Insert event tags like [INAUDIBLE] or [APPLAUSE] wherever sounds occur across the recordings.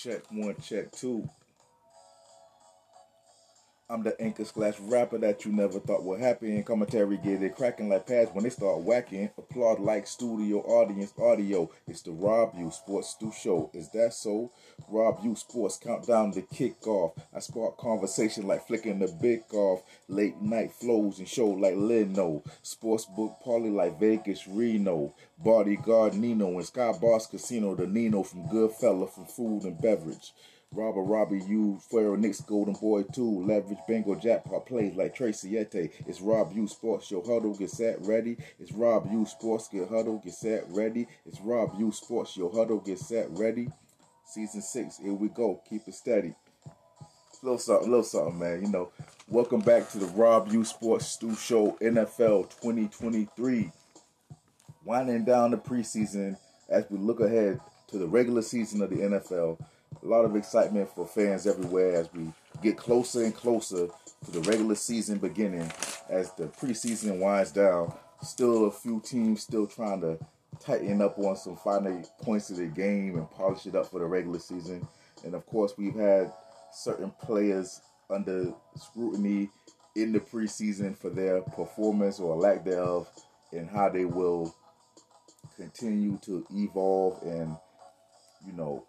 Check one, check two. I'm the anchor slash rapper that you never thought would happen. Commentary get it cracking like pads when they start whacking. Applaud like studio audience audio. It's the Rabb Yeaux Sports Stu Show. Is that so? Rabb Yeaux Sports countdown to kick off. I spark conversation like flicking the big off. Late night flows and show like Leno. Sports book party like Vegas Reno. Bodyguard Nino and Sky Boss Casino. The Nino from Goodfella from food and beverage. Robert Robbie U, Pherro Nix, Golden Boy 2, Leverage Bingo Jackpot plays like Tracy Ete. It's Rabb Yeaux Sports, your huddle, get set ready. It's Rabb Yeaux Sports, get huddle, get set ready. It's Rabb Yeaux Sports, your huddle, get set ready. Season 6, here we go, keep it steady. Little something, little something, man. You know, welcome back to the Rabb Yeaux Sports Stu Show NFL 2023. Winding down the preseason as we look ahead to the regular season of the NFL a lot of excitement for fans everywhere as we get closer and closer to the regular season beginning as the preseason winds down. Still a few teams still trying to tighten up on some final points of the game and polish it up for the regular season. And of course, we've had certain players under scrutiny in the preseason for their performance or lack thereof and how they will continue to evolve and you know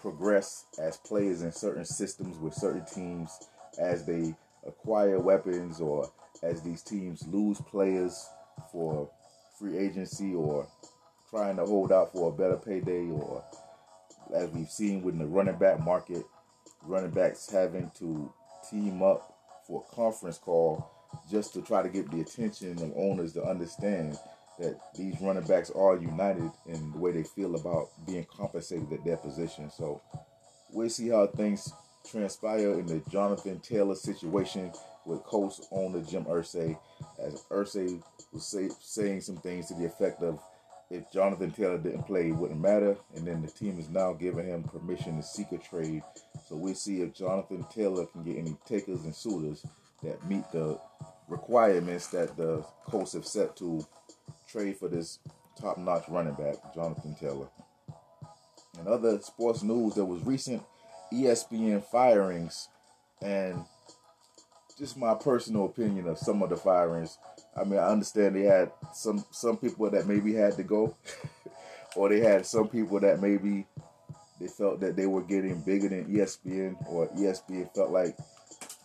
progress as players in certain systems with certain teams as they acquire weapons or as these teams lose players for free agency or trying to hold out for a better payday or as we've seen with the running back market, running backs having to team up for a conference call just to try to get the attention of owners to understand that these running backs are united in the way they feel about being compensated at their position. So we'll see how things transpire in the Jonathan Taylor situation with coach owner Jim Irsay, as Irsay was say, saying some things to the effect of if Jonathan Taylor didn't play, it wouldn't matter. And then the team is now giving him permission to seek a trade. So we'll see if Jonathan Taylor can get any takers and suitors that meet the requirements that the Colts have set to trade for this top notch running back, Jonathan Taylor. In other sports news, there was recent ESPN firings, and just my personal opinion of some of the firings. I mean, I understand they had some some people that maybe had to go, [LAUGHS] or they had some people that maybe they felt that they were getting bigger than ESPN, or ESPN felt like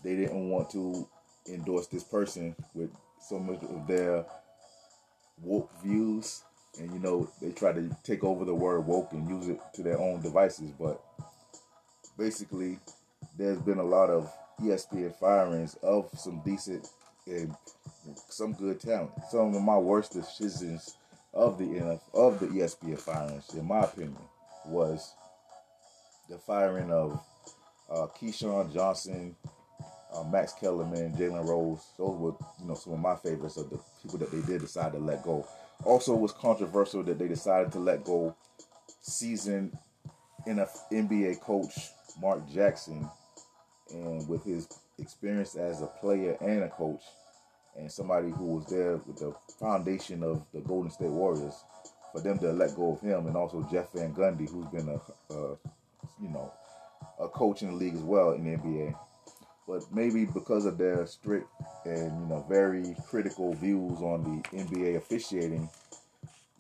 they didn't want to endorse this person with so much of their woke views, and you know they try to take over the word woke and use it to their own devices. But basically, there's been a lot of ESPN firings of some decent and some good talent. Some of my worst decisions of the NF, of the ESPN firings, in my opinion, was the firing of uh, Keyshawn Johnson, uh, Max Kellerman, Jalen Rose. Those were, you know, some of my favorites of the people that they did decide to let go. Also, was controversial that they decided to let go seasoned NBA coach Mark Jackson, and with his experience as a player and a coach, and somebody who was there with the foundation of the Golden State Warriors, for them to let go of him, and also Jeff Van Gundy, who's been a, a you know, a coach in the league as well in the NBA but maybe because of their strict and you know very critical views on the NBA officiating,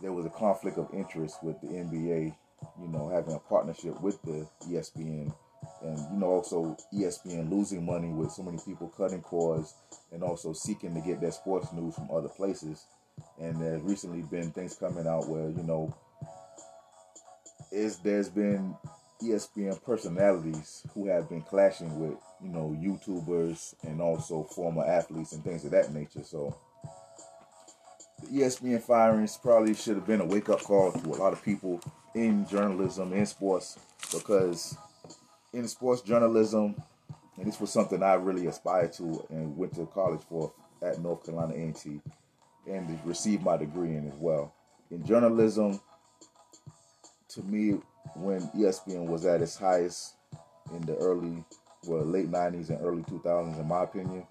there was a conflict of interest with the NBA, you know, having a partnership with the ESPN, and you know also ESPN losing money with so many people cutting cords and also seeking to get their sports news from other places. And there's recently been things coming out where you know is there's been ESPN personalities who have been clashing with, you know, YouTubers and also former athletes and things of that nature. So the ESPN firings probably should have been a wake up call to a lot of people in journalism, in sports, because in sports journalism, and this was something I really aspired to and went to college for at North Carolina A&T and received my degree in as well. In journalism, to me, when ESPN was at its highest in the early, well, late 90s and early 2000s, in my opinion.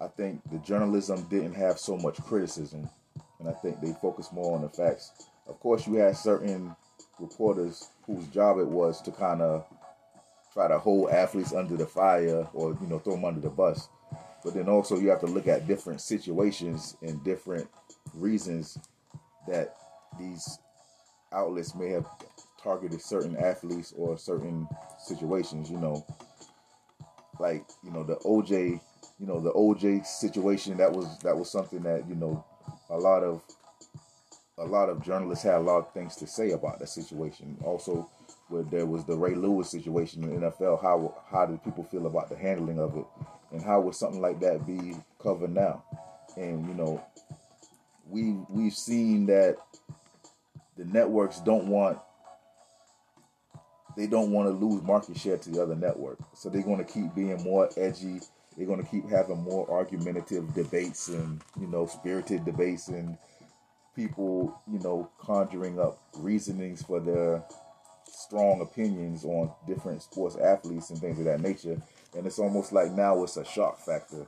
I think the journalism didn't have so much criticism, and I think they focused more on the facts. Of course, you had certain reporters whose job it was to kind of try to hold athletes under the fire or you know throw them under the bus. But then also you have to look at different situations and different reasons that these outlets may have targeted certain athletes or certain situations. You know, like you know the OJ, you know the OJ situation. That was that was something that you know a lot of a lot of journalists had a lot of things to say about that situation. Also, where there was the Ray Lewis situation in the NFL, how how did people feel about the handling of it, and how would something like that be covered now? And you know, we we've seen that the networks don't want they don't want to lose market share to the other network, so they're going to keep being more edgy. They're going to keep having more argumentative debates and you know spirited debates and people you know conjuring up reasonings for their strong opinions on different sports athletes and things of that nature. And it's almost like now it's a shock factor.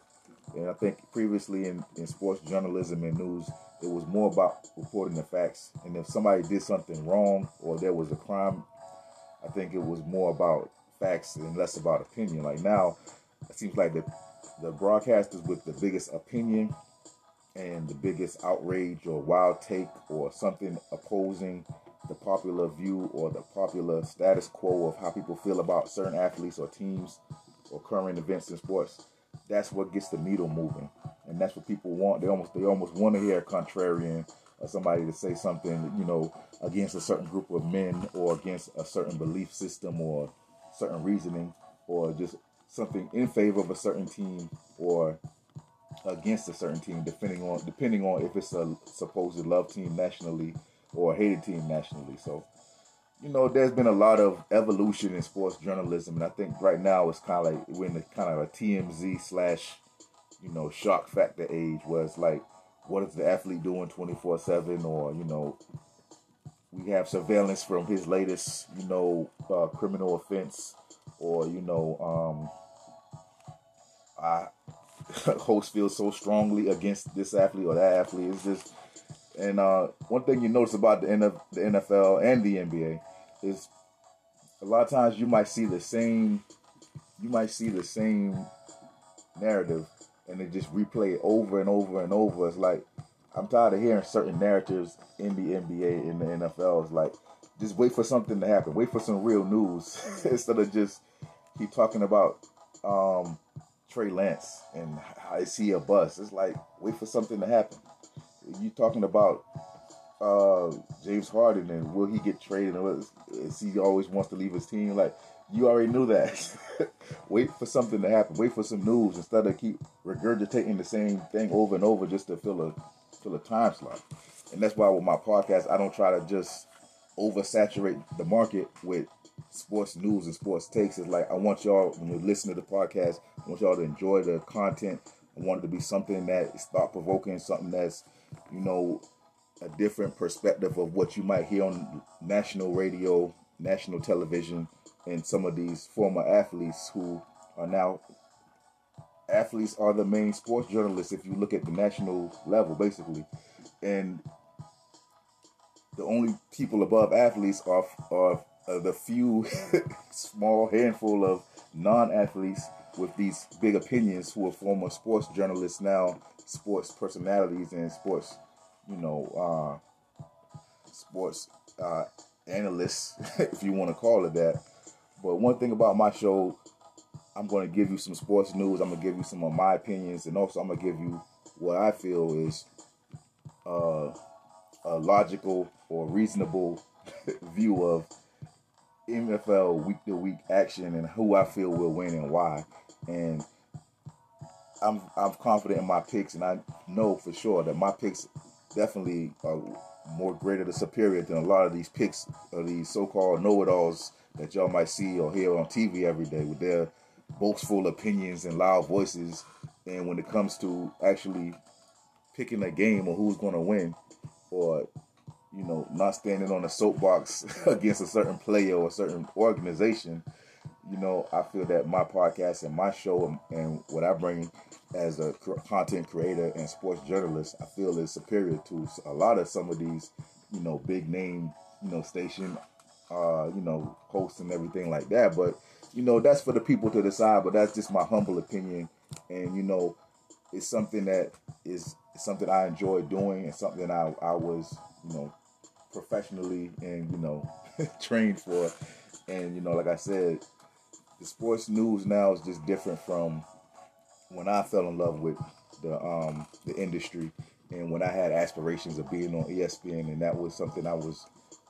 And I think previously in, in sports journalism and news, it was more about reporting the facts. And if somebody did something wrong or there was a crime, I think it was more about facts and less about opinion. Like now, it seems like the the broadcasters with the biggest opinion and the biggest outrage or wild take or something opposing the popular view or the popular status quo of how people feel about certain athletes or teams or current events in sports. That's what gets the needle moving, and that's what people want. They almost they almost want to hear a contrarian or somebody to say something, you know, against a certain group of men or against a certain belief system or certain reasoning or just something in favor of a certain team or against a certain team, depending on depending on if it's a supposed love team nationally or a hated team nationally. So, you know, there's been a lot of evolution in sports journalism, and I think right now it's kind of like we're in the kind of a TMZ slash, you know, shock factor age where it's like, what is the athlete doing 24 7 or, you know, we have surveillance from his latest, you know, uh, criminal offense, or you know, um, I [LAUGHS] host feels so strongly against this athlete or that athlete. It's just and uh, one thing you notice about the, the NFL and the NBA is a lot of times you might see the same, you might see the same narrative, and they just replay it over and over and over. It's like I'm tired of hearing certain narratives in the NBA in the NFL. It's like just wait for something to happen. Wait for some real news [LAUGHS] instead of just keep talking about um, Trey Lance and is he a bust. It's like wait for something to happen you talking about uh, James Harden and will he get traded? Is he always wants to leave his team? Like you already knew that. [LAUGHS] Wait for something to happen. Wait for some news instead of keep regurgitating the same thing over and over just to fill a fill a time slot. And that's why with my podcast, I don't try to just oversaturate the market with sports news and sports takes. It's like I want y'all when you listen to the podcast, I want y'all to enjoy the content. I want it to be something that is thought provoking, something that's you know, a different perspective of what you might hear on national radio, national television, and some of these former athletes who are now athletes are the main sports journalists if you look at the national level, basically. And the only people above athletes are, are, are the few [LAUGHS] small handful of non athletes with these big opinions who are former sports journalists now sports personalities and sports, you know, uh, sports uh, analysts, [LAUGHS] if you want to call it that. But one thing about my show, I'm going to give you some sports news. I'm going to give you some of my opinions, and also I'm going to give you what I feel is uh, a logical or reasonable [LAUGHS] view of NFL week to week action and who I feel will win and why. And I'm I'm confident in my picks, and I know for sure that my picks definitely are more greater to superior than a lot of these picks of these so-called know-it-alls that y'all might see or hear on TV every day with their boastful opinions and loud voices. And when it comes to actually picking a game or who's going to win, or you know, not standing on a soapbox [LAUGHS] against a certain player or a certain organization, you know, I feel that my podcast and my show and what I bring as a content creator and sports journalist, I feel is superior to a lot of some of these, you know, big name, you know, station, uh, you know, hosts and everything like that. But you know, that's for the people to decide. But that's just my humble opinion, and you know, it's something that is something I enjoy doing, and something I I was you know professionally and you know [LAUGHS] trained for, and you know, like I said, the sports news now is just different from when I fell in love with the um the industry and when I had aspirations of being on ESPN and that was something I was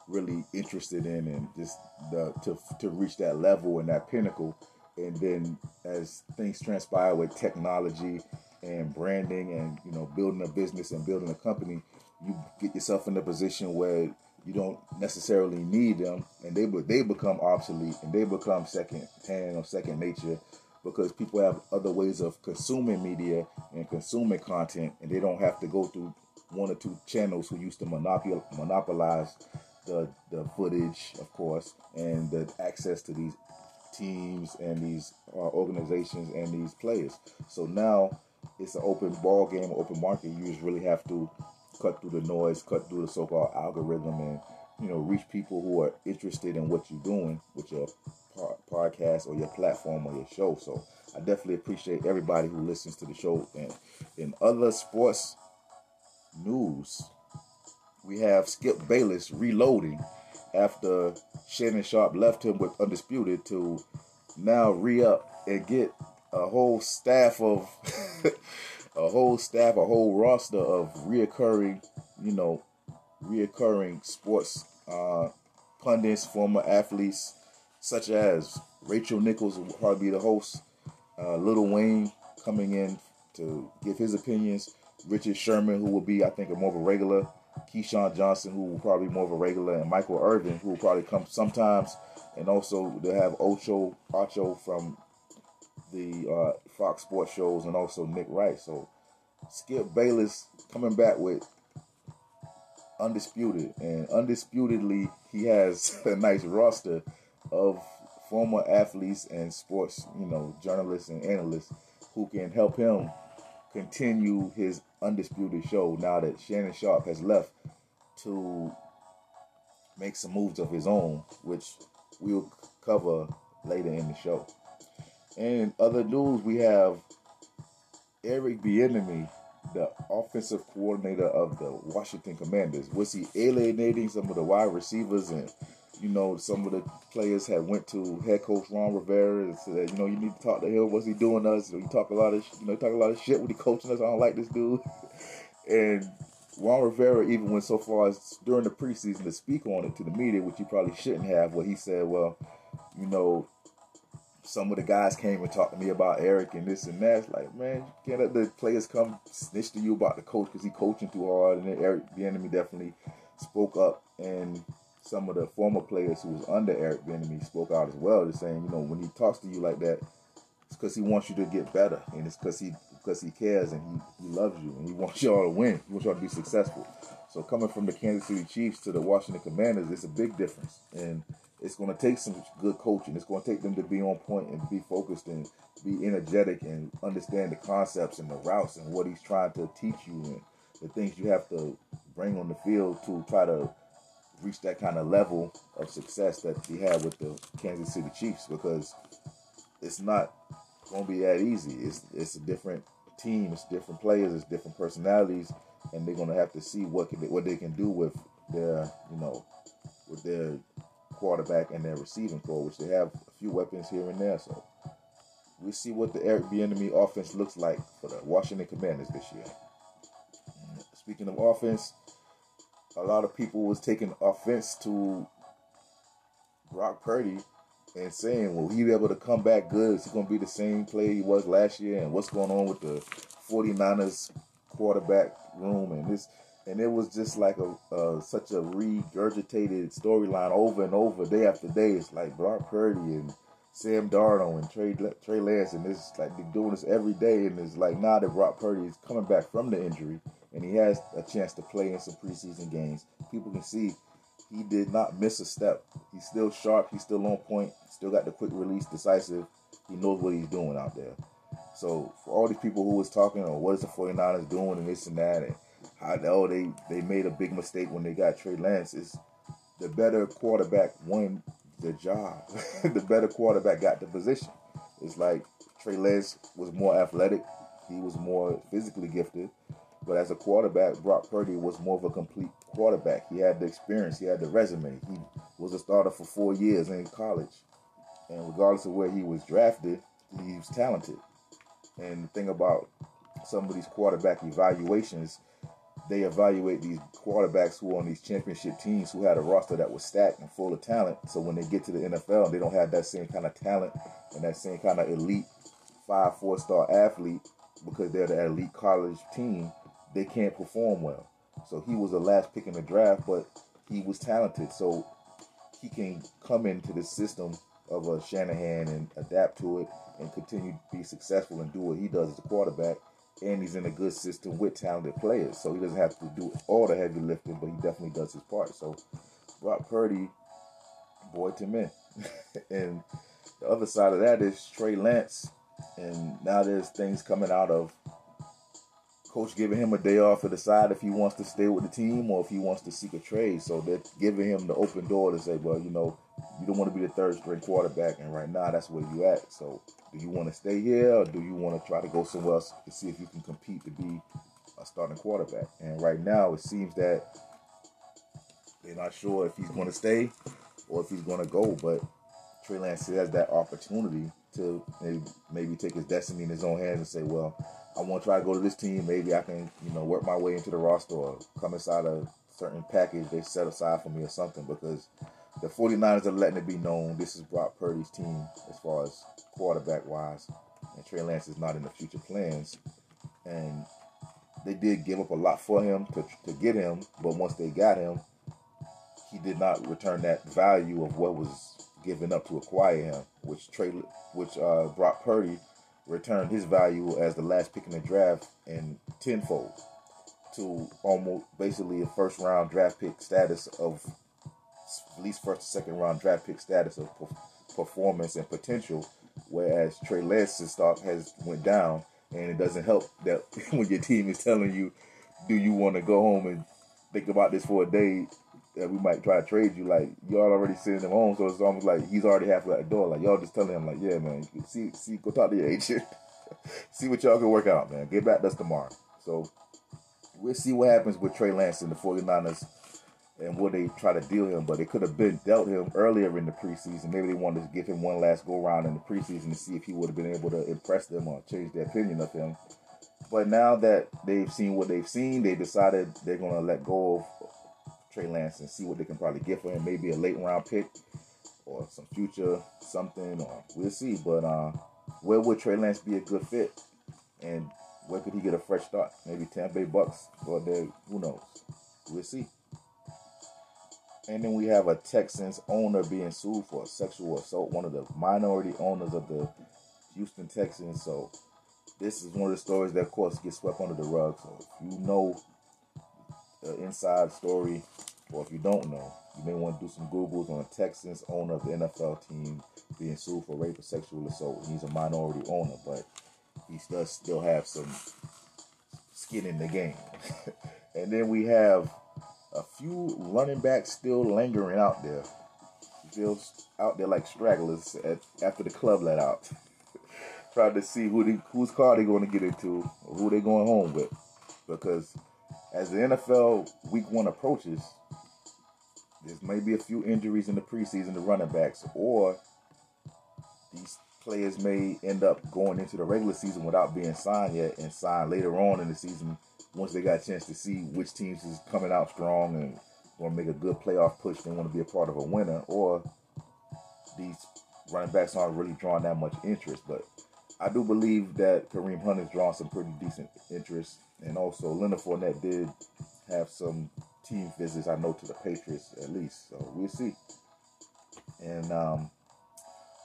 really interested in and just the, to to reach that level and that pinnacle. And then as things transpire with technology and branding and you know building a business and building a company you get yourself in a position where you don't necessarily need them and they they become obsolete and they become second hand or second nature because people have other ways of consuming media and consuming content and they don't have to go through one or two channels who used to monopolize the the footage, of course, and the access to these teams and these uh, organizations and these players. So now it's an open ball game, open market. You just really have to cut through the noise, cut through the so-called algorithm, and you know reach people who are interested in what you're doing with your podcast or your platform or your show. So I definitely appreciate everybody who listens to the show. And in other sports news, we have Skip Bayless reloading after Shannon Sharpe left him with Undisputed to now re up and get a whole staff of [LAUGHS] a whole staff, a whole roster of reoccurring, you know, reoccurring sports uh, pundits, former athletes, such as Rachel Nichols will probably be the host, uh, Lil Wayne coming in to give his opinions, Richard Sherman, who will be, I think, a more of a regular, Keyshawn Johnson, who will probably more of a regular, and Michael Irvin, who will probably come sometimes, and also they'll have Ocho Ocho from the uh, Fox Sports shows, and also Nick Wright. So Skip Bayless coming back with undisputed, and undisputedly he has [LAUGHS] a nice roster of former athletes and sports, you know, journalists and analysts who can help him continue his undisputed show now that Shannon Sharpe has left to make some moves of his own, which we'll cover later in the show. And other news, we have Eric Bieniemy, the offensive coordinator of the Washington Commanders. Was he alienating some of the wide receivers and you know, some of the players had went to head coach Ron Rivera and said, you know, you need to talk to him. What's he doing us? You, know, you talk a lot of, you know, talk a lot of shit when he coaching us. I don't like this dude. [LAUGHS] and Ron Rivera even went so far as during the preseason to speak on it to the media, which he probably shouldn't have. Where he said, well, you know, some of the guys came and talked to me about Eric and this and that. It's like, man, can't let the players come snitch to you about the coach because he coaching too hard. And then Eric, the enemy, definitely spoke up and some of the former players who was under Eric Bieniemy spoke out as well, just saying, you know, when he talks to you like that, it's because he wants you to get better, and it's because he because he cares and he, he loves you and he [LAUGHS] wants y'all to win. He wants y'all to be successful. So coming from the Kansas City Chiefs to the Washington Commanders, it's a big difference, and it's going to take some good coaching. It's going to take them to be on point and be focused and be energetic and understand the concepts and the routes and what he's trying to teach you and the things you have to bring on the field to try to reach that kind of level of success that he had with the Kansas City Chiefs because it's not going to be that easy. It's it's a different team, it's different players, it's different personalities, and they're going to have to see what can they, what they can do with their you know with their quarterback and their receiving corps, which they have a few weapons here and there. So we'll see what the Eric Bieniemy offense looks like for the Washington Commanders this year. Mm, speaking of offense, a lot of people was taking offense to Brock Purdy and saying, "Will he be able to come back good? Is he going to be the same player he was last year? And what's going on with the 49ers quarterback room and this?" And it was just like a uh, such a regurgitated storyline over and over, day after day. It's like Brock Purdy and Sam Darnold and Trey Trey Lance, and it's like they're doing this every day. And it's like now that Brock Purdy is coming back from the injury and he has a chance to play in some preseason games. People can see he did not miss a step. He's still sharp. He's still on point. Still got the quick release, decisive. He knows what he's doing out there. So for all these people who was talking, oh, what is the 49ers doing and this and that, and how oh, they, they made a big mistake when they got Trey Lance, is the better quarterback won the job. [LAUGHS] the better quarterback got the position. It's like Trey Lance was more athletic. He was more physically gifted. But as a quarterback, Brock Purdy was more of a complete quarterback. He had the experience. He had the resume. He was a starter for four years in college. And regardless of where he was drafted, he was talented. And the thing about some of these quarterback evaluations, they evaluate these quarterbacks who are on these championship teams who had a roster that was stacked and full of talent. So when they get to the NFL, they don't have that same kind of talent and that same kind of elite five, four star athlete because they're the elite college team. They can't perform well. So he was the last pick in the draft, but he was talented. So he can come into the system of a Shanahan and adapt to it and continue to be successful and do what he does as a quarterback. And he's in a good system with talented players, so he doesn't have to do all the heavy lifting, but he definitely does his part. So Brock Purdy, boy to men, [LAUGHS] and the other side of that is Trey Lance, and now there's things coming out of coach giving him a day off to decide if he wants to stay with the team or if he wants to seek a trade. So they're giving him the open door to say, well, you know, you don't want to be the third string quarterback, and right now that's where you at. So do you want to stay here or do you want to try to go somewhere else to see if you can compete to be a starting quarterback? And right now it seems that they're not sure if he's going to stay or if he's going to go, but Trey Lance has that opportunity to maybe, maybe take his destiny in his own hands and say, well, I want to try to go to this team. Maybe I can, you know, work my way into the roster or come inside a certain package they set aside for me or something because the 49ers are letting it be known this is Brock Purdy's team as far as quarterback wise. And Trey Lance is not in the future plans. And they did give up a lot for him to, to get him, but once they got him, he did not return that value of what was given up to acquire him, which Trey, which uh, Brock Purdy returned his value as the last pick in the draft in tenfold to almost basically a first round draft pick status of at least first or second round draft pick status of performance and potential, whereas Trey Lance's stock has went down, and it doesn't help that [LAUGHS] when your team is telling you, do you want to go home and think about this for a day? That we might try to trade you, like y'all already sending him home, so it's almost like he's already halfway at the door. Like y'all just telling him, like, yeah, man, see, see, go talk to your agent, [LAUGHS] see what y'all can work out, man. Get back to us tomorrow. So we'll see what happens with Trey Lance and the 49ers and would they try to deal him, but they could have been dealt him earlier in the preseason. Maybe they wanted to give him one last go round in the preseason to see if he would have been able to impress them or change their opinion of him. But now that they've seen what they've seen, they decided they're going to let go of Trey Lance and see what they can probably get for him. Maybe a late round pick or some future something, or we'll see. But uh, where would Trey Lance be a good fit? And where could he get a fresh start? Maybe Tampa Bay Bucks or there, who knows? We'll see. And then we have a Texans owner being sued for sexual assault, one of the minority owners of the Houston Texans. So this is one of the stories that, of course, gets swept under the rug. So if you know the inside story, or if you don't know, you may want to do some Googles on a Texans owner of the NFL team being sued for rape or sexual assault. He's a minority owner, but he does still have some skin in the game. [LAUGHS] and then we have a few running backs still lingering out there. Still out there like stragglers at, after the club let out. [LAUGHS] Trying to see who they, whose car they're going to get into or who they're going home with. Because as the NFL week one approaches, there's maybe a few injuries in the preseason to running backs, or these players may end up going into the regular season without being signed yet and signed later on in the season once they got a chance to see which teams is coming out strong and want to make a good playoff push, they want to be a part of a winner, or these running backs aren't really drawing that much interest. But I do believe that Kareem Hunt has drawn some pretty decent interest, and also Leonard Fournette did have some team visits, I know, to the Patriots at least. So we'll see. And um,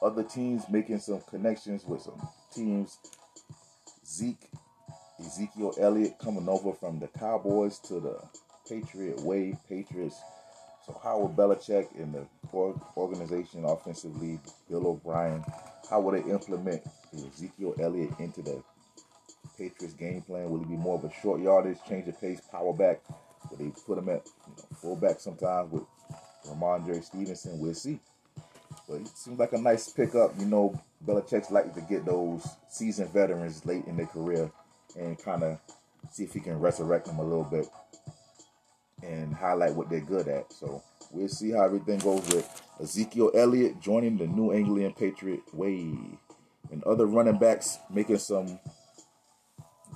other teams making some connections with some teams. Zeke Ezekiel Elliott coming over from the Cowboys to the Patriot way, Patriots. So Howard Belichick and the organization offensively, Bill O'Brien, how will they implement Ezekiel Elliott into the Patriots game plan? Will it be more of a short yardage, change of pace, power back? Will they put him at you know, fullback sometimes with Rhamondre Stevenson? We'll see. But he seems like a nice pickup. You know, Belichick's like to get those seasoned veterans late in their career and kind of see if he can resurrect them a little bit and highlight what they're good at. So we'll see how everything goes with Ezekiel Elliott joining the New England Patriot way. And other running backs making some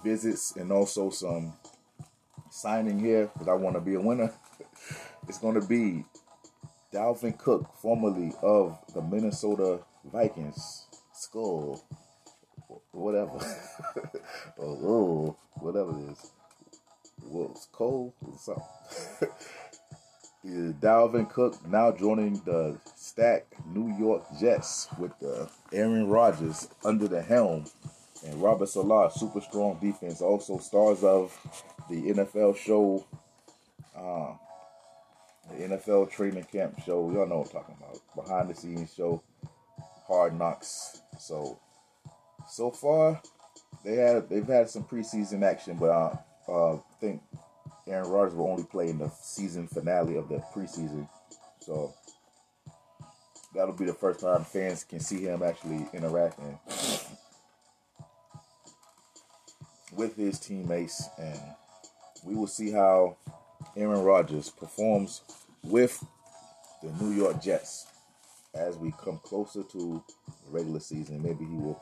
visits and also some signing here because I want to be a winner. [LAUGHS] it's going to be Dalvin Cook, formerly of the Minnesota Vikings. Skull. Whatever. [LAUGHS] oh, whatever it is. Cold or something. [LAUGHS] yeah, Dalvin Cook now joining the stack New York Jets with uh, Aaron Rodgers under the helm and Robert Saleh, super strong defense. Also stars of the NFL show, uh, the NFL training camp show. Y'all know what I'm talking about. Behind the scenes show, Hard Knocks. So, so far, they had they've had some preseason action, but uh, uh, think Aaron Rodgers will only play in the season finale of the preseason. So that'll be the first time fans can see him actually interacting with his teammates, and we will see how Aaron Rodgers performs with the New York Jets as we come closer to the regular season. Maybe he will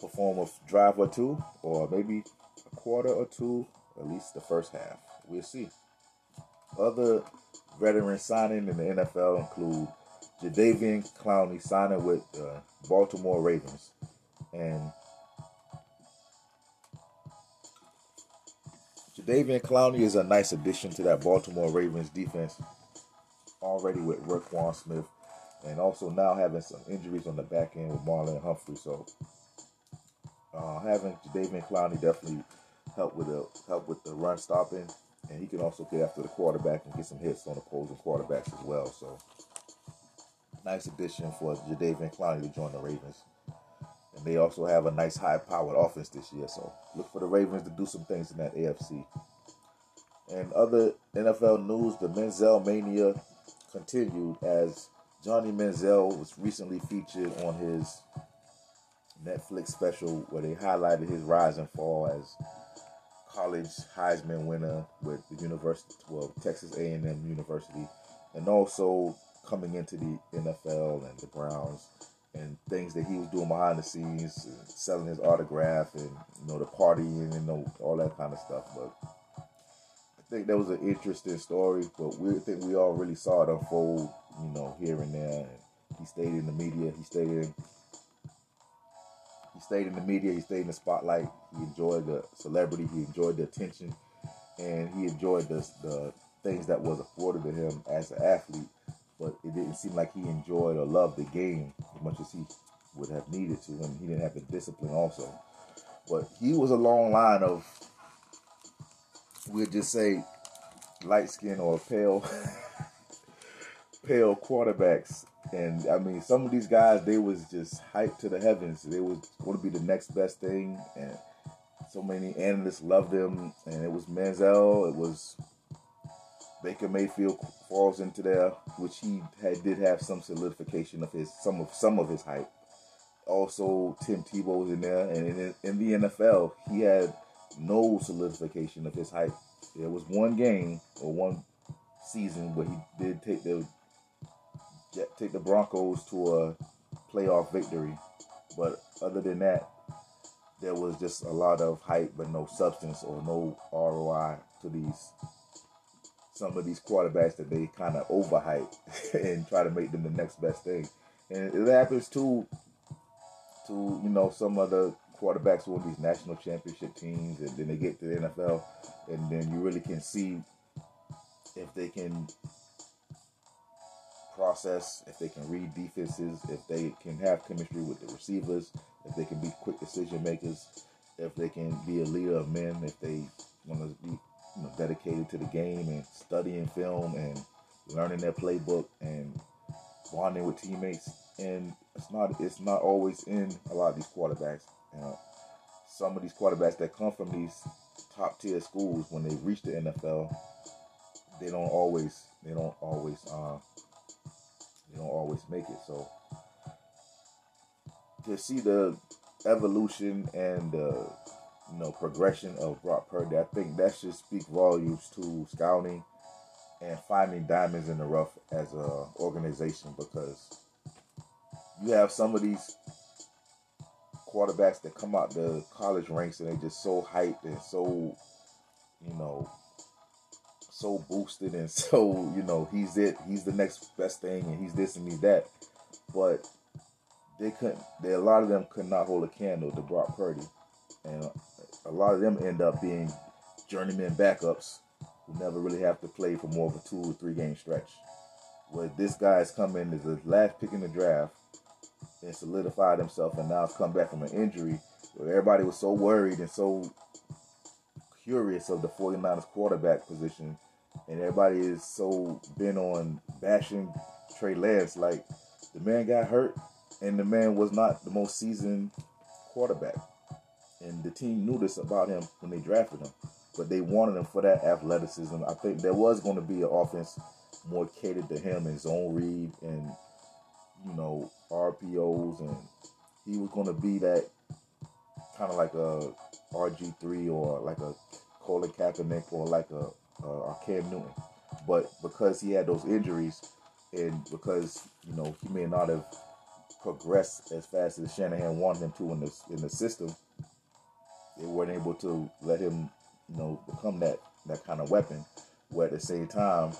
perform a drive or two, or maybe a quarter or two, at least the first half. We'll see. Other veteran signing in the NFL include Jadeveon Clowney signing with the Baltimore Ravens. And Jadeveon Clowney is a nice addition to that Baltimore Ravens defense. Already with Roquan Smith, and also now having some injuries on the back end with Marlon Humphrey. So uh, having Jadeveon Clowney definitely help with the help with the run stopping, and he can also get after the quarterback and get some hits on opposing quarterbacks as well. So nice addition for Jadeveon Clowney to join the Ravens. And they also have a nice high powered offense this year. So look for the Ravens to do some things in that AFC. And other NFL news, the Manziel Mania continued as Johnny Manziel was recently featured on his Netflix special where they highlighted his rise and fall as college Heisman winner with the University, well, Texas A&M University, and also coming into the NFL and the Browns and things that he was doing behind the scenes, selling his autograph and you know the partying and you know, all that kind of stuff. But I think that was an interesting story. But we think we all really saw it unfold, you know, here and there. And he stayed in the media. He stayed in. He stayed in the media. He stayed in the spotlight. He enjoyed the celebrity. He enjoyed the attention, and he enjoyed the the things that was afforded to him as an athlete but it didn't seem like he enjoyed or loved the game as much as he would have needed to, and he didn't have the discipline also. But he was a long line of, we'll just say, light skin or pale, [LAUGHS] pale quarterbacks. And I mean, some of these guys, they was just hyped to the heavens. They was going to be the next best thing, and so many analysts loved them. And it was Manziel, it was Baker Mayfield falls into there, which he had, did have some solidification of his some of some of his hype. Also, Tim Tebow's in there, and in, in the NFL, he had no solidification of his hype. There was one game or one season where he did take the take the Broncos to a playoff victory, but other than that, there was just a lot of hype but no substance or no ROI to these some of these quarterbacks that they kind of overhype [LAUGHS] and try to make them the next best thing. And it happens to to, you know, some of the quarterbacks who are these national championship teams and then they get to the NFL and then you really can see if they can process, if they can read defenses, if they can have chemistry with the receivers, if they can be quick decision makers, if they can be a leader of men, if they want to be you know, dedicated to the game and studying film and learning their playbook and bonding with teammates. And it's not it's not always in a lot of these quarterbacks. You know, some of these quarterbacks that come from these top tier schools when they reach the NFL, they don't always they don't always uh, they don't always make it. So to see the evolution and the you know progression of Brock Purdy, I think that should speak volumes to scouting and finding diamonds in the rough as a organization because you have some of these quarterbacks that come out the college ranks and they just so hyped and so you know so boosted and [LAUGHS] so you know he's it he's the next best thing and he's this and he's that. But they couldn't they a lot of them could not hold a candle to Brock Purdy. And a lot of them end up being journeyman backups who never really have to play for more of a two or three game stretch. Where this guy's come in as the last pick in the draft and solidified himself and now come back from an injury where everybody was so worried and so curious of the 49ers quarterback position and everybody is so bent on bashing Trey Lance like the man got hurt and the man was not the most seasoned quarterback. And the team knew this about him when they drafted him. But they wanted him for that athleticism. I think there was going to be an offense more catered to him and zone read and you know RPOs and he was going to be that kind of like a RG three or like a Colin Kaepernick or like a, a Cam Newton. But because he had those injuries and because you know he may not have progressed as fast as Shanahan wanted him to in the in the system, they weren't able to let him you know become that that kind of weapon. Where at the same time,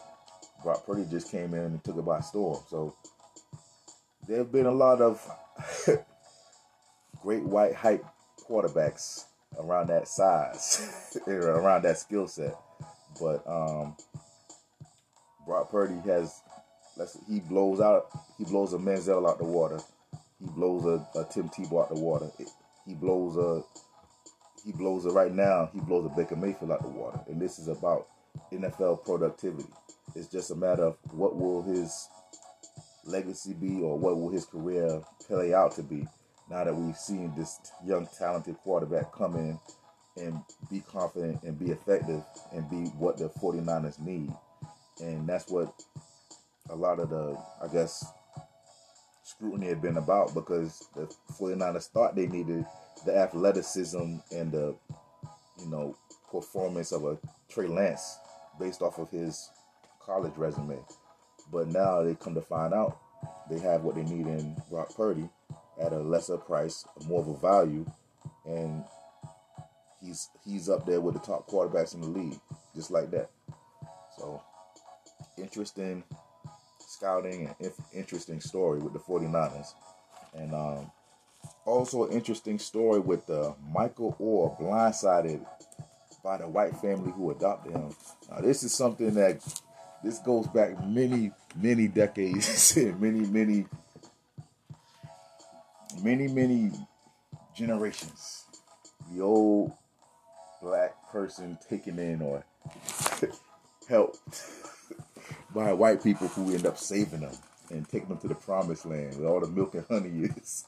Brock Purdy just came in and took it by storm. So there have been a lot of [LAUGHS] great white hype quarterbacks around that size, [LAUGHS] around that skill set. But um, Brock Purdy has, let's he blows out, he blows a Manziel out the water. He blows a, a Tim Tebow out the water. He blows a, he blows a right now. He blows a Baker Mayfield out the water. And this is about NFL productivity. It's just a matter of what will his legacy be or what will his career play out to be now that we've seen this young talented quarterback come in and be confident and be effective and be what the 49ers need. And that's what a lot of the, I guess, scrutiny had been about because the 49ers thought they needed the athleticism and the, you know, performance of a Trey Lance based off of his college resume. But now they come to find out they have what they need in Brock Purdy at a lesser price, more of a value, and he's he's up there with the top quarterbacks in the league, just like that. So interesting scouting and interesting story with the 49ers. And um, also interesting story with uh, Michael Oher blindsided by the white family who adopted him. Now this is something that this goes back many, many decades, [LAUGHS] many, many many, many generations, the old black person taken in or [LAUGHS] helped [LAUGHS] by white people who end up saving them and taking them to the promised land where all the milk and honey [LAUGHS] is.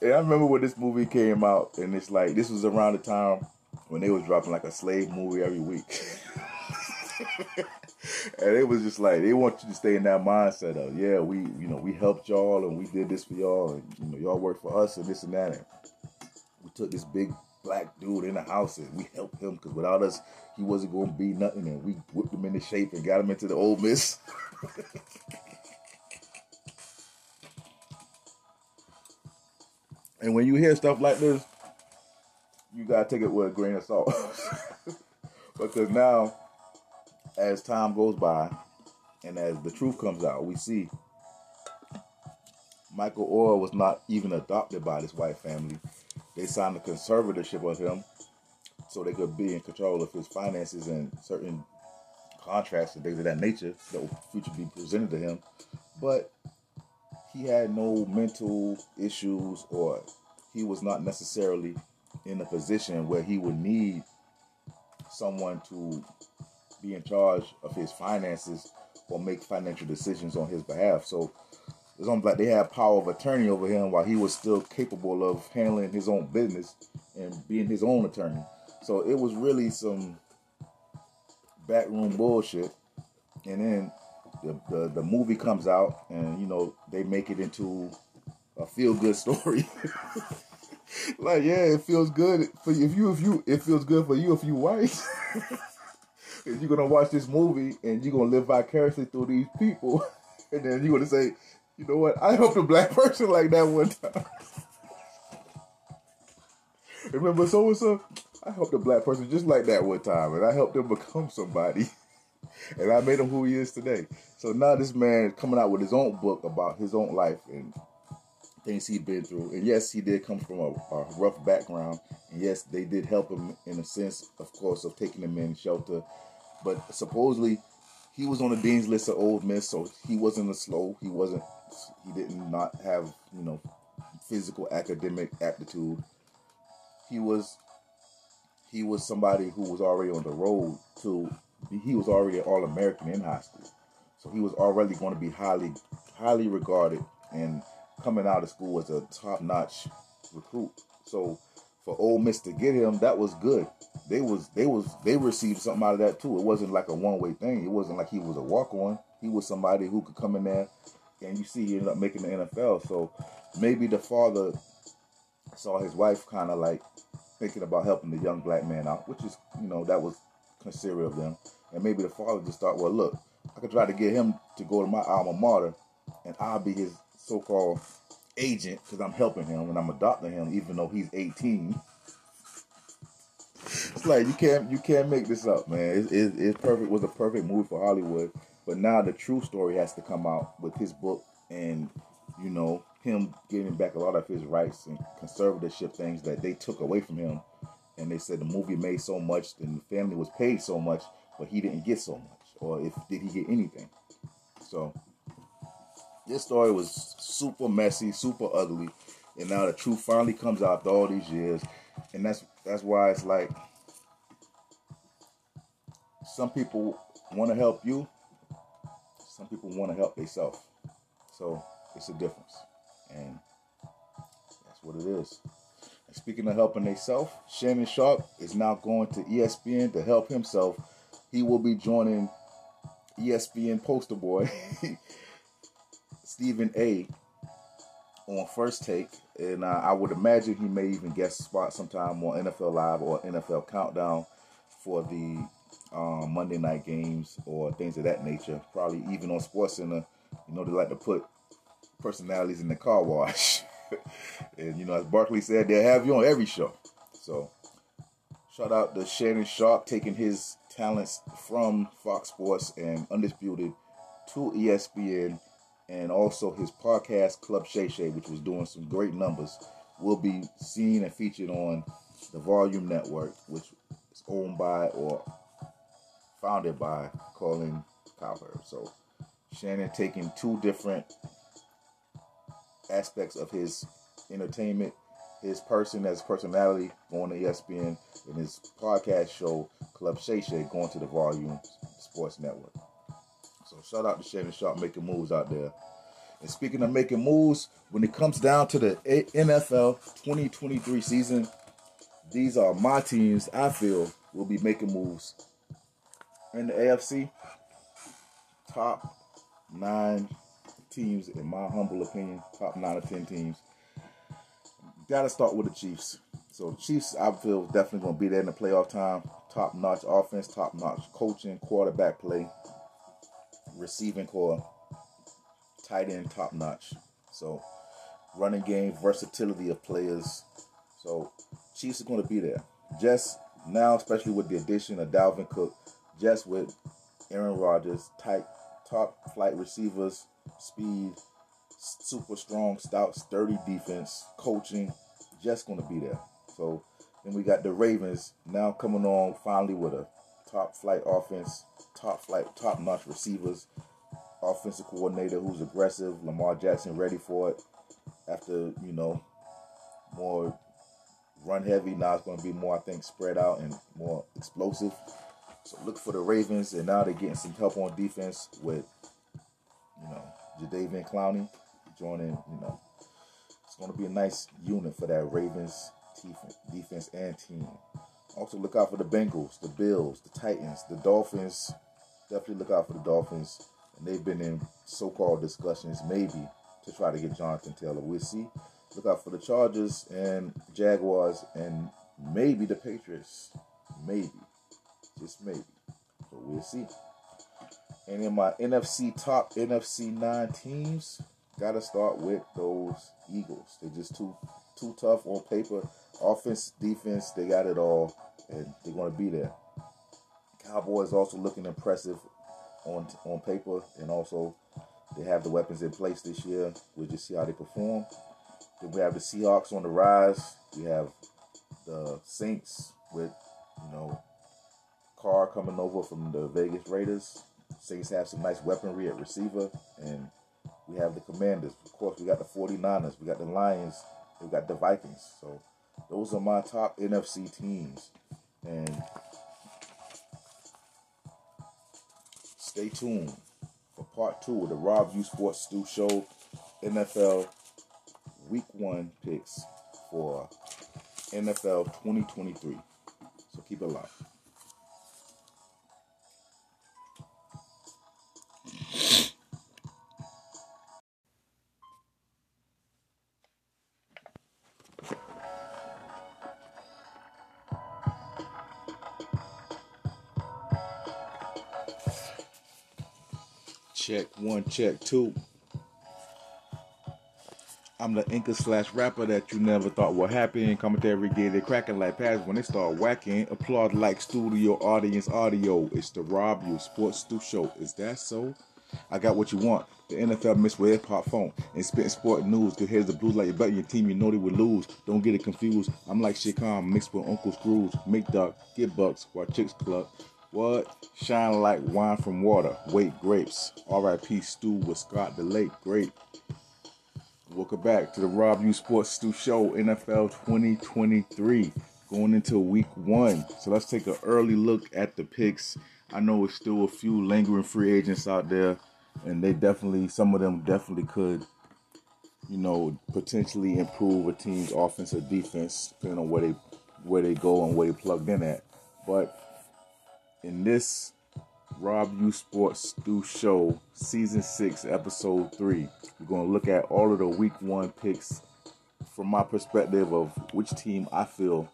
and I remember when this movie came out, and it's like this was around the time when they was dropping like a slave movie every week. And it was just like they want you to stay in that mindset of yeah, we you know we helped y'all and we did this for y'all and you know y'all worked for us and this and that. And we took this big black dude in the house and we helped him because without us he wasn't going to be nothing and we whipped him into shape and got him into the Ole Miss. [LAUGHS] and when you hear stuff like this, you gotta take it with a grain of salt [LAUGHS] because now as time goes by and as the truth comes out, we see Michael Oher was not even adopted by this white family. They signed a conservatorship with him so they could be in control of his finances and certain contracts and things of that nature that will future be presented to him. But he had no mental issues or he was not necessarily in a position where he would need someone to be in charge of his finances or make financial decisions on his behalf. So it's almost like they had power of attorney over him while he was still capable of handling his own business and being his own attorney. So it was really some backroom bullshit. And then the, the, the movie comes out, and you know they make it into a feel good [LAUGHS] story. like yeah, it feels good for you. If you if you it feels good for you if you white. [LAUGHS] you're gonna watch this movie and you're gonna live vicariously through these people, [LAUGHS] and then you're gonna say, you know what? I helped a black [LAUGHS] person like that one time. [LAUGHS] Remember so and so? I helped a black person just like that one time, and I helped him become somebody, and I made him who he is today. So now this man coming out with his own book about his own life and things he'd been through. And yes, he did come from a, a, rough background. And yes, they did help him in a sense, of course, of taking him in shelter. But supposedly, he was on the dean's list of Ole Miss, so he wasn't a slow. He wasn't. He did not have you know physical academic aptitude. He was. He was somebody who was already on the road to. He was already All American in high school, so he was already going to be highly, highly regarded and coming out of school as a top notch recruit. So for Ole Miss to get him, that was good. They was they was they received something out of that too. It wasn't like a one way thing. It wasn't like he was a walk on. He was somebody who could come in there, and you see he ended up making the NFL. So maybe the father saw his wife kind of like thinking about helping the young black man out, which is you know that was considerate of them. And maybe the father just thought, well, look, I could try to get him to go to my alma mater, and I'll be his so-called agent because I'm helping him and I'm adopting him, even though he's 18. It's like you can't you can't make this up, man. It's, it's, perfect. Was a perfect movie for Hollywood, but now the true story has to come out with his book and you know him getting back a lot of his rights and conservatorship things that they took away from him. And they said the movie made so much and the family was paid so much, but he didn't get so much, or if did he get anything? So this story was super messy, super ugly, and now the truth finally comes out after all these years, and that's that's why it's like some people want to help you, some people want to help themselves. So it's a difference, and that's what it is. And speaking of helping themselves, Shannon Sharpe is now going to ESPN to help himself. He will be joining ESPN poster boy [LAUGHS] Stephen A. on First Take, and uh, I would imagine he may even guest spot sometime on NFL Live or NFL Countdown for the um, Monday night games or things of that nature. Probably even on Sports Center. You know, they like to put personalities in the car wash. [LAUGHS] and you know, as Barkley said, they'll have you on every show. So shout out to Shannon Sharpe taking his talents from Fox Sports and Undisputed to ESPN and also his podcast Club Shay Shay, which was doing some great numbers, will be seen and featured on the Volume Network, which is owned by or founded by Colin Cowherd. So Shannon taking two different aspects of his entertainment, his person as personality going to ESPN, and his podcast show Club Shay Shay going to the Volume Sports Network. Shout out to Shannon Sharpe making moves out there. And speaking of making moves, when it comes down to the NFL 2023 season, these are my teams I feel will be making moves. In the AFC, top nine teams, in my humble opinion, top nine or ten teams. Gotta start with the Chiefs. So the Chiefs, I feel, definitely gonna be there in the playoff time. Top notch offense, top notch coaching, quarterback play, receiving corps, tight end, top notch. So running game, versatility of players. So Chiefs are going to be there. Just now, especially with the addition of Dalvin Cook, just with Aaron Rodgers, tight, top flight receivers, speed, super strong, stout, sturdy defense, coaching, just going to be there. So then we got the Ravens now coming on finally with a top flight offense, top flight, top notch receivers, offensive coordinator who's aggressive, Lamar Jackson ready for it. After, you know, more run heavy, now it's going to be more, I think, spread out and more explosive. So look for the Ravens, and now they're getting some help on defense with, you know, Jadeveon Clowney joining, you know. It's going to be a nice unit for that Ravens defense and team. Also, look out for the Bengals, the Bills, the Titans, the Dolphins. Definitely look out for the Dolphins and they've been in so-called discussions, maybe to try to get Jonathan Taylor. We'll see. Look out for the Chargers and Jaguars, and maybe the Patriots. Maybe, just maybe. So we'll see. And in my NFC top NFC nine teams, gotta start with those Eagles. They're just too too tough on paper. Offense, defense, they got it all, and they're gonna be there. Cowboys also looking impressive on on paper, and also they have the weapons in place this year. We'll just see how they perform. Then we have the Seahawks on the rise. We have the Saints with you know Carr coming over from the Vegas Raiders. Saints have some nice weaponry at receiver, and we have the Commanders. Of course, we got the 49ers, we got the Lions, we got the Vikings. So those are my top NFC teams. And stay tuned for part two of the Rabb Yeaux Sports Stu Show NFL Week One picks for NFL 2023. So keep it locked. Check one, check two. I'm the anchor slash rapper that you never thought would happen. Commentary get it cracking like pads when they start whacking. Applaud like studio audience audio. It's the Rabb Yeaux Sports Stu Show. Is that so? I got what you want. The NFL mixed with hip hop phone and spitting sport news. Cause here's the blues like you bet your team, you know they would lose. Don't get it confused. I'm like Shikam mixed with Uncle Scrooge. Make duck, get bucks while chicks cluck. What? Shine like wine from water. Wait grapes. R.I.P. Stu with Scott the Lake. Great. Welcome back to the Rabb Yeaux Sports Stu Show NFL 2023. Going into week one. So let's take an early look at the picks. I know it's still a few lingering free agents out there, and they definitely, some of them definitely could, you know, potentially improve a team's offense or defense, depending on where they where they go and where they plugged in at. But in this Rabb Yeaux Sports Stu Show, Season 6, Episode 3, we're going to look at all of the Week 1 picks from my perspective of which team I feel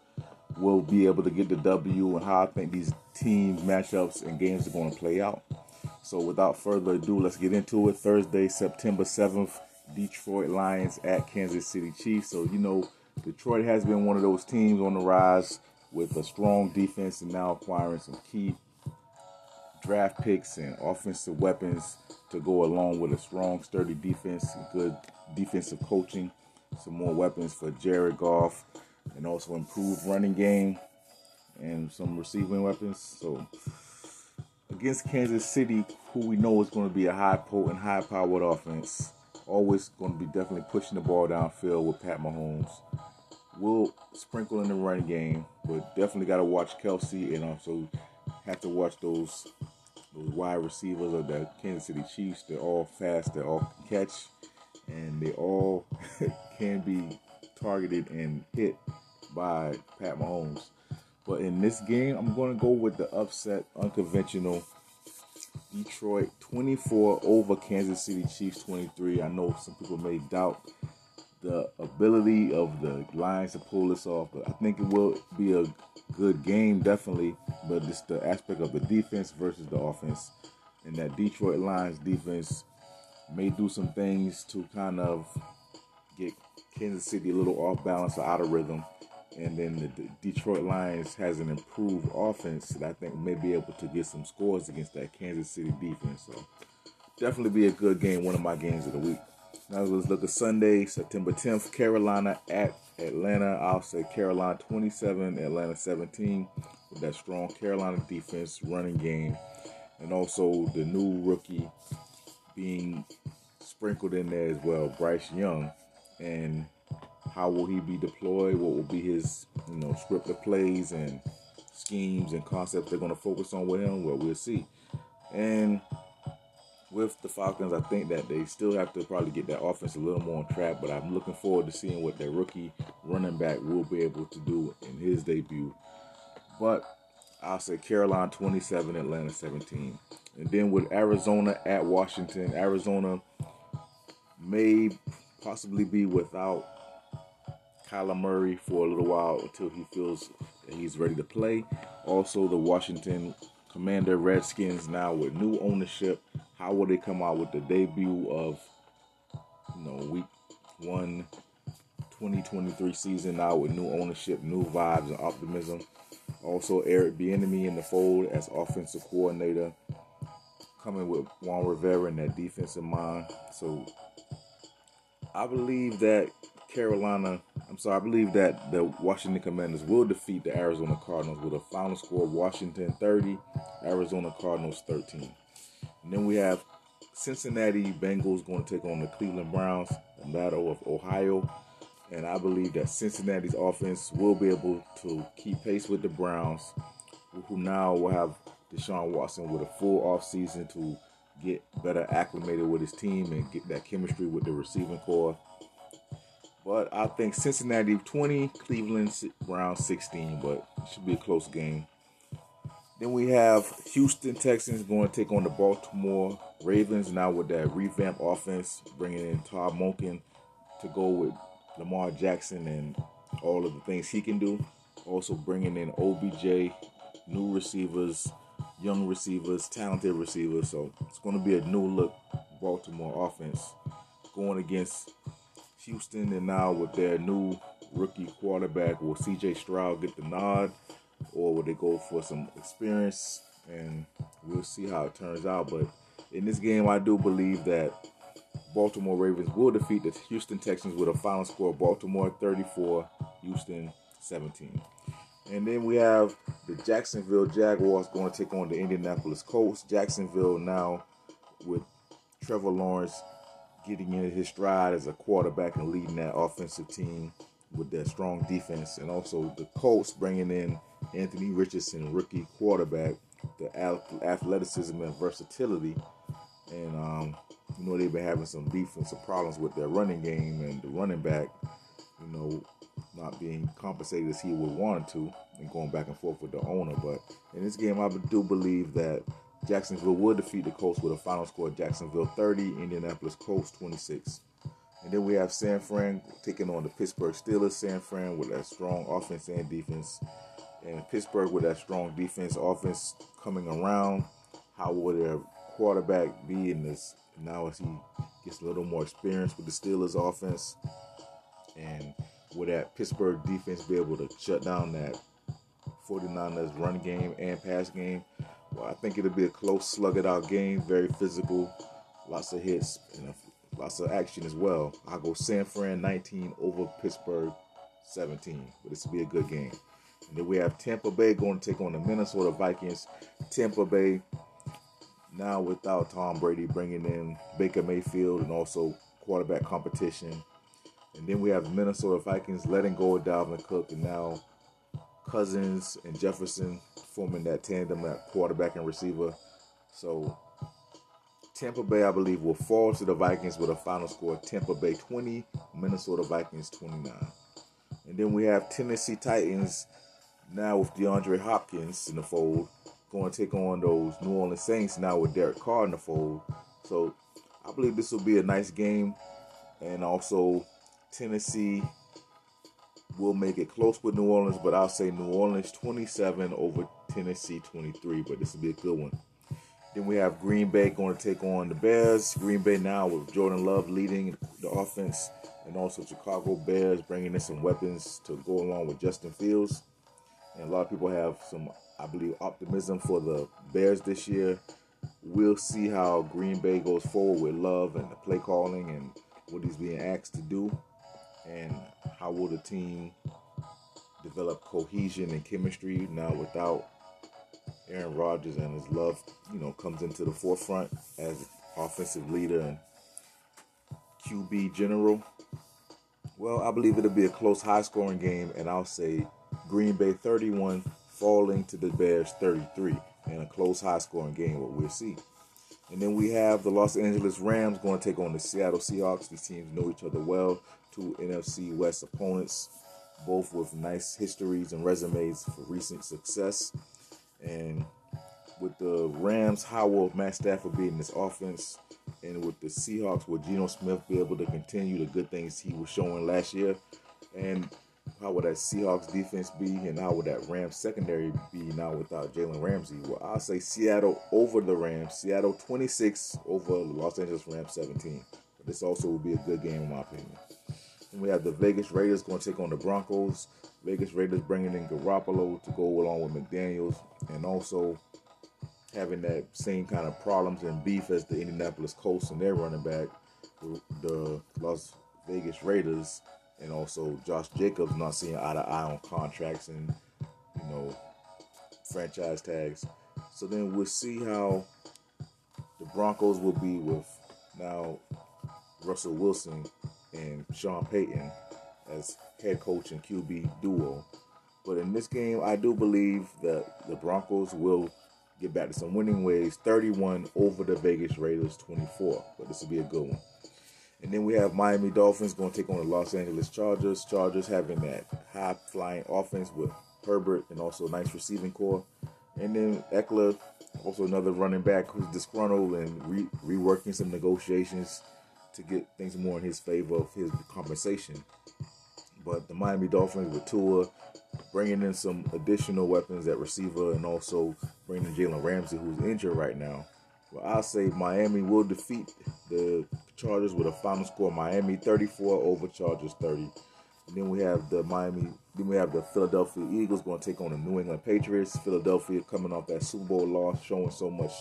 will be able to get the W and how I think these teams, matchups and games are going to play out. So, without further ado, let's get into it. Thursday, September 7th, Detroit Lions at Kansas City Chiefs. So, you know, Detroit has been one of those teams on the rise with a strong defense and now acquiring some key draft picks and offensive weapons to go along with a strong, sturdy defense, good defensive coaching, some more weapons for Jared Goff, and also improved running game and some receiving weapons. So against Kansas City, who we know is going to be a high potent, high powered offense, always going to be definitely pushing the ball downfield with Pat Mahomes will sprinkle in the running game, but definitely got to watch Kelce and also have to watch those those wide receivers of the Kansas City Chiefs. They're all fast, they all catch, and they all [LAUGHS] can be targeted and hit by Pat Mahomes. But in this game, I'm going to go with the upset, unconventional Detroit 24 over Kansas City Chiefs 23. I know some people may doubt the ability of the Lions to pull this off, but I think it will be a good game, definitely. But it's the aspect of the defense versus the offense, and that Detroit Lions defense may do some things to kind of get Kansas City a little off balance or out of rhythm. And then the Detroit Lions has an improved offense that I think may be able to get some scores against that Kansas City defense. So definitely be a good game, one of my games of the week. Now let's look at Sunday, September 10th, Carolina at Atlanta. I'll say Carolina 27, Atlanta 17, with that strong Carolina defense, running game, and also the new rookie being sprinkled in there as well, Bryce Young. And how will he be deployed? What will be his, you know, script of plays and schemes and concepts they're going to focus on with him? Well, we'll see. And with the Falcons, I think that they still have to probably get that offense a little more on track. But I'm looking forward to seeing what their rookie running back will be able to do in his debut. But I'll say Carolina 27, Atlanta 17. And then with Arizona at Washington, Arizona may possibly be without Kyler Murray for a little while until he feels that he's ready to play. Also, the Washington Commander Redskins now with new ownership. How will they come out with the debut of you know week one 2023 season now with new ownership, new vibes and optimism. Also Eric Bieniemy in the fold as offensive coordinator, coming with Ron Rivera in that defensive mind. So I believe that Carolina, I'm sorry, I believe that the Washington Commanders will defeat the Arizona Cardinals with a final score of Washington 30, Arizona Cardinals 13. And then we have Cincinnati Bengals going to take on the Cleveland Browns, the battle of Ohio. And I believe that Cincinnati's offense will be able to keep pace with the Browns, who now will have Deshaun Watson with a full offseason to get better acclimated with his team and get that chemistry with the receiving corps. But I think Cincinnati 20, Cleveland Browns 16, but it should be a close game. Then we have Houston Texans going to take on the Baltimore Ravens now with that revamp offense, bringing in Todd Monken to go with Lamar Jackson and all of the things he can do. Also bringing in OBJ, new receivers, young receivers, talented receivers. So it's going to be a new look Baltimore offense going against Houston, and now with their new rookie quarterback, will C.J. Stroud get the nod, or will they go for some experience? And we'll see how it turns out. But in this game, I do believe that Baltimore Ravens will defeat the Houston Texans with a final score Baltimore 34, Houston 17. And then we have the Jacksonville Jaguars going to take on the Indianapolis Colts. Jacksonville now with Trevor Lawrence getting in his stride as a quarterback and leading that offensive team with that strong defense. And also the Colts bringing in Anthony Richardson, rookie quarterback, the athleticism and versatility. And um, you know, they've been having some defensive problems with their running game and the running back, you know, not being compensated as he would want to and going back and forth with the owner. But in this game, I do believe that Jacksonville will defeat the Colts with a final score of Jacksonville 30, Indianapolis Colts 26. And then we have San Fran taking on the Pittsburgh Steelers. San Fran with that strong offense and defense. And Pittsburgh with that strong defense, offense coming around. How will their quarterback be in this now as he gets a little more experience with the Steelers offense? And will that Pittsburgh defense be able to shut down that 49ers run game and pass game? Well, I think it'll be a close, slug it out game, very physical, lots of hits, and lots of action as well. I'll go San Fran 19 over Pittsburgh 17, but this will be a good game. And then we have Tampa Bay going to take on the Minnesota Vikings. Tampa Bay now without Tom Brady bringing in Baker Mayfield and also quarterback competition. And then we have Minnesota Vikings letting go of Dalvin Cook and now Cousins and Jefferson forming that tandem at quarterback and receiver. So Tampa Bay, I believe, will fall to the Vikings with a final score Tampa Bay 20, Minnesota Vikings 29. And then we have Tennessee Titans now with DeAndre Hopkins in the fold going to take on those New Orleans Saints now with Derek Carr in the fold. So I believe this will be a nice game. And also, Tennessee will make it close with New Orleans, but I'll say New Orleans 27 over Tennessee 23. But this will be a good one. Then we have Green Bay going to take on the Bears. Green Bay now with Jordan Love leading the offense, and also Chicago Bears bringing in some weapons to go along with Justin Fields. And a lot of people have some, I believe, optimism for the Bears this year. We'll see how Green Bay goes forward with Love and the play calling and what he's being asked to do and how will the team develop cohesion and chemistry now without Aaron Rodgers and his love, you know, comes into the forefront as offensive leader and QB general. Well, I believe it'll be a close, high scoring game, and I'll say Green Bay 31 falling to the Bears 33 in a close, high scoring game, what we'll see. And then we have the Los Angeles Rams going to take on the Seattle Seahawks. These teams know each other well. Two NFC West opponents, both with nice histories and resumes for recent success. And with the Rams, how will Matt Stafford be in this offense? And with the Seahawks, will Geno Smith be able to continue the good things he was showing last year? And how would that Seahawks defense be? And how would that Rams secondary be now without Jalen Ramsey? Well, I'll say Seattle over the Rams. Seattle 26 over Los Angeles Rams 17. But this also would be a good game, in my opinion. We have the Vegas Raiders going to take on the Broncos. Vegas Raiders bringing in Garoppolo to go along with McDaniels. And also having that same kind of problems and beef as the Indianapolis Colts and their running back, the Las Vegas Raiders, and also Josh Jacobs not seeing eye to eye on contracts and you know franchise tags. So then we'll see how the Broncos will be with now Russell Wilson and Sean Payton as head coach and QB duo. But in this game, I do believe that the Broncos will get back to some winning ways 31 over the Vegas Raiders 24. But this will be a good one. And then we have Miami Dolphins going to take on the Los Angeles Chargers. Chargers having that high flying offense with Herbert and also a nice receiving corps. And then Ekeler, also another running back who's disgruntled and re- reworking some negotiations to get things more in his favor of his compensation. But the Miami Dolphins with Tua bringing in some additional weapons at receiver and also bringing Jalen Ramsey, who's injured right now. Well, I'll say Miami will defeat the Chargers with a final score: Miami 34 over Chargers 30. And then we have the Miami. Then we have the Philadelphia Eagles going to take on the New England Patriots. Philadelphia coming off that Super Bowl loss, showing so much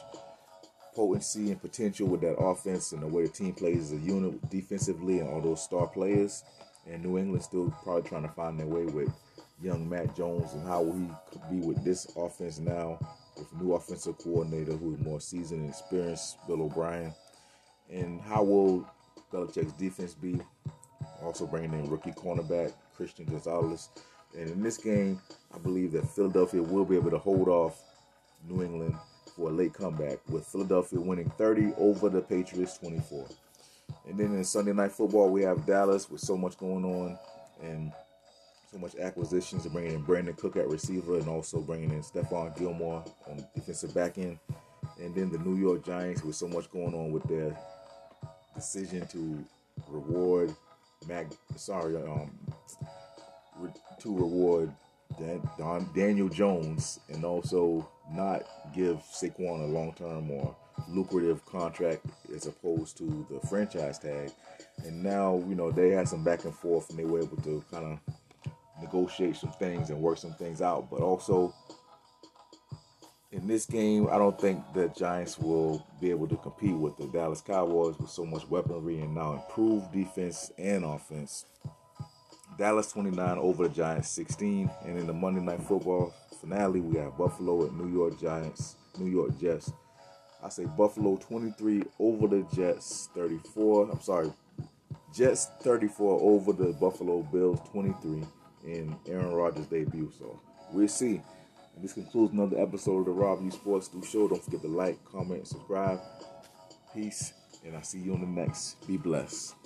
potency and potential with that offense and the way the team plays as a unit defensively and all those star players. And New England still probably trying to find their way with young Mac Jones and how he could be with this offense now with new offensive coordinator who is more seasoned and experienced, Bill O'Brien. And how will Belichick's defense be? Also bringing in rookie cornerback Christian Gonzalez. And in this game, I believe that Philadelphia will be able to hold off New England for a late comeback, with Philadelphia winning 30 over the Patriots 24. And then in Sunday Night Football, we have Dallas with so much going on and so much acquisitions, bringing in Brandin Cook at receiver and also bringing in Stephon Gilmore on defensive back end. And then the New York Giants with so much going on with their decision to reward Mac, sorry, um, to reward Dan, Don, Daniel Jones and also not give Saquon a long term or lucrative contract as opposed to the franchise tag. And now, you know, they had some back and forth and they were able to kind of negotiate some things and work some things out. But also, in this game, I don't think the Giants will be able to compete with the Dallas Cowboys with so much weaponry and now improved defense and offense. Dallas 29 over the Giants 16. And in the Monday Night Football finale, we have Buffalo at New York Giants, New York Jets. I say Buffalo 23 over the Jets 34. I'm sorry, Jets 34 over the Buffalo Bills 23 in Aaron Rodgers' debut. So we'll see. And this concludes another episode of the Rob Sports Do Show. Don't forget to like, comment, subscribe. Peace, and I'll see you on the next. Be blessed.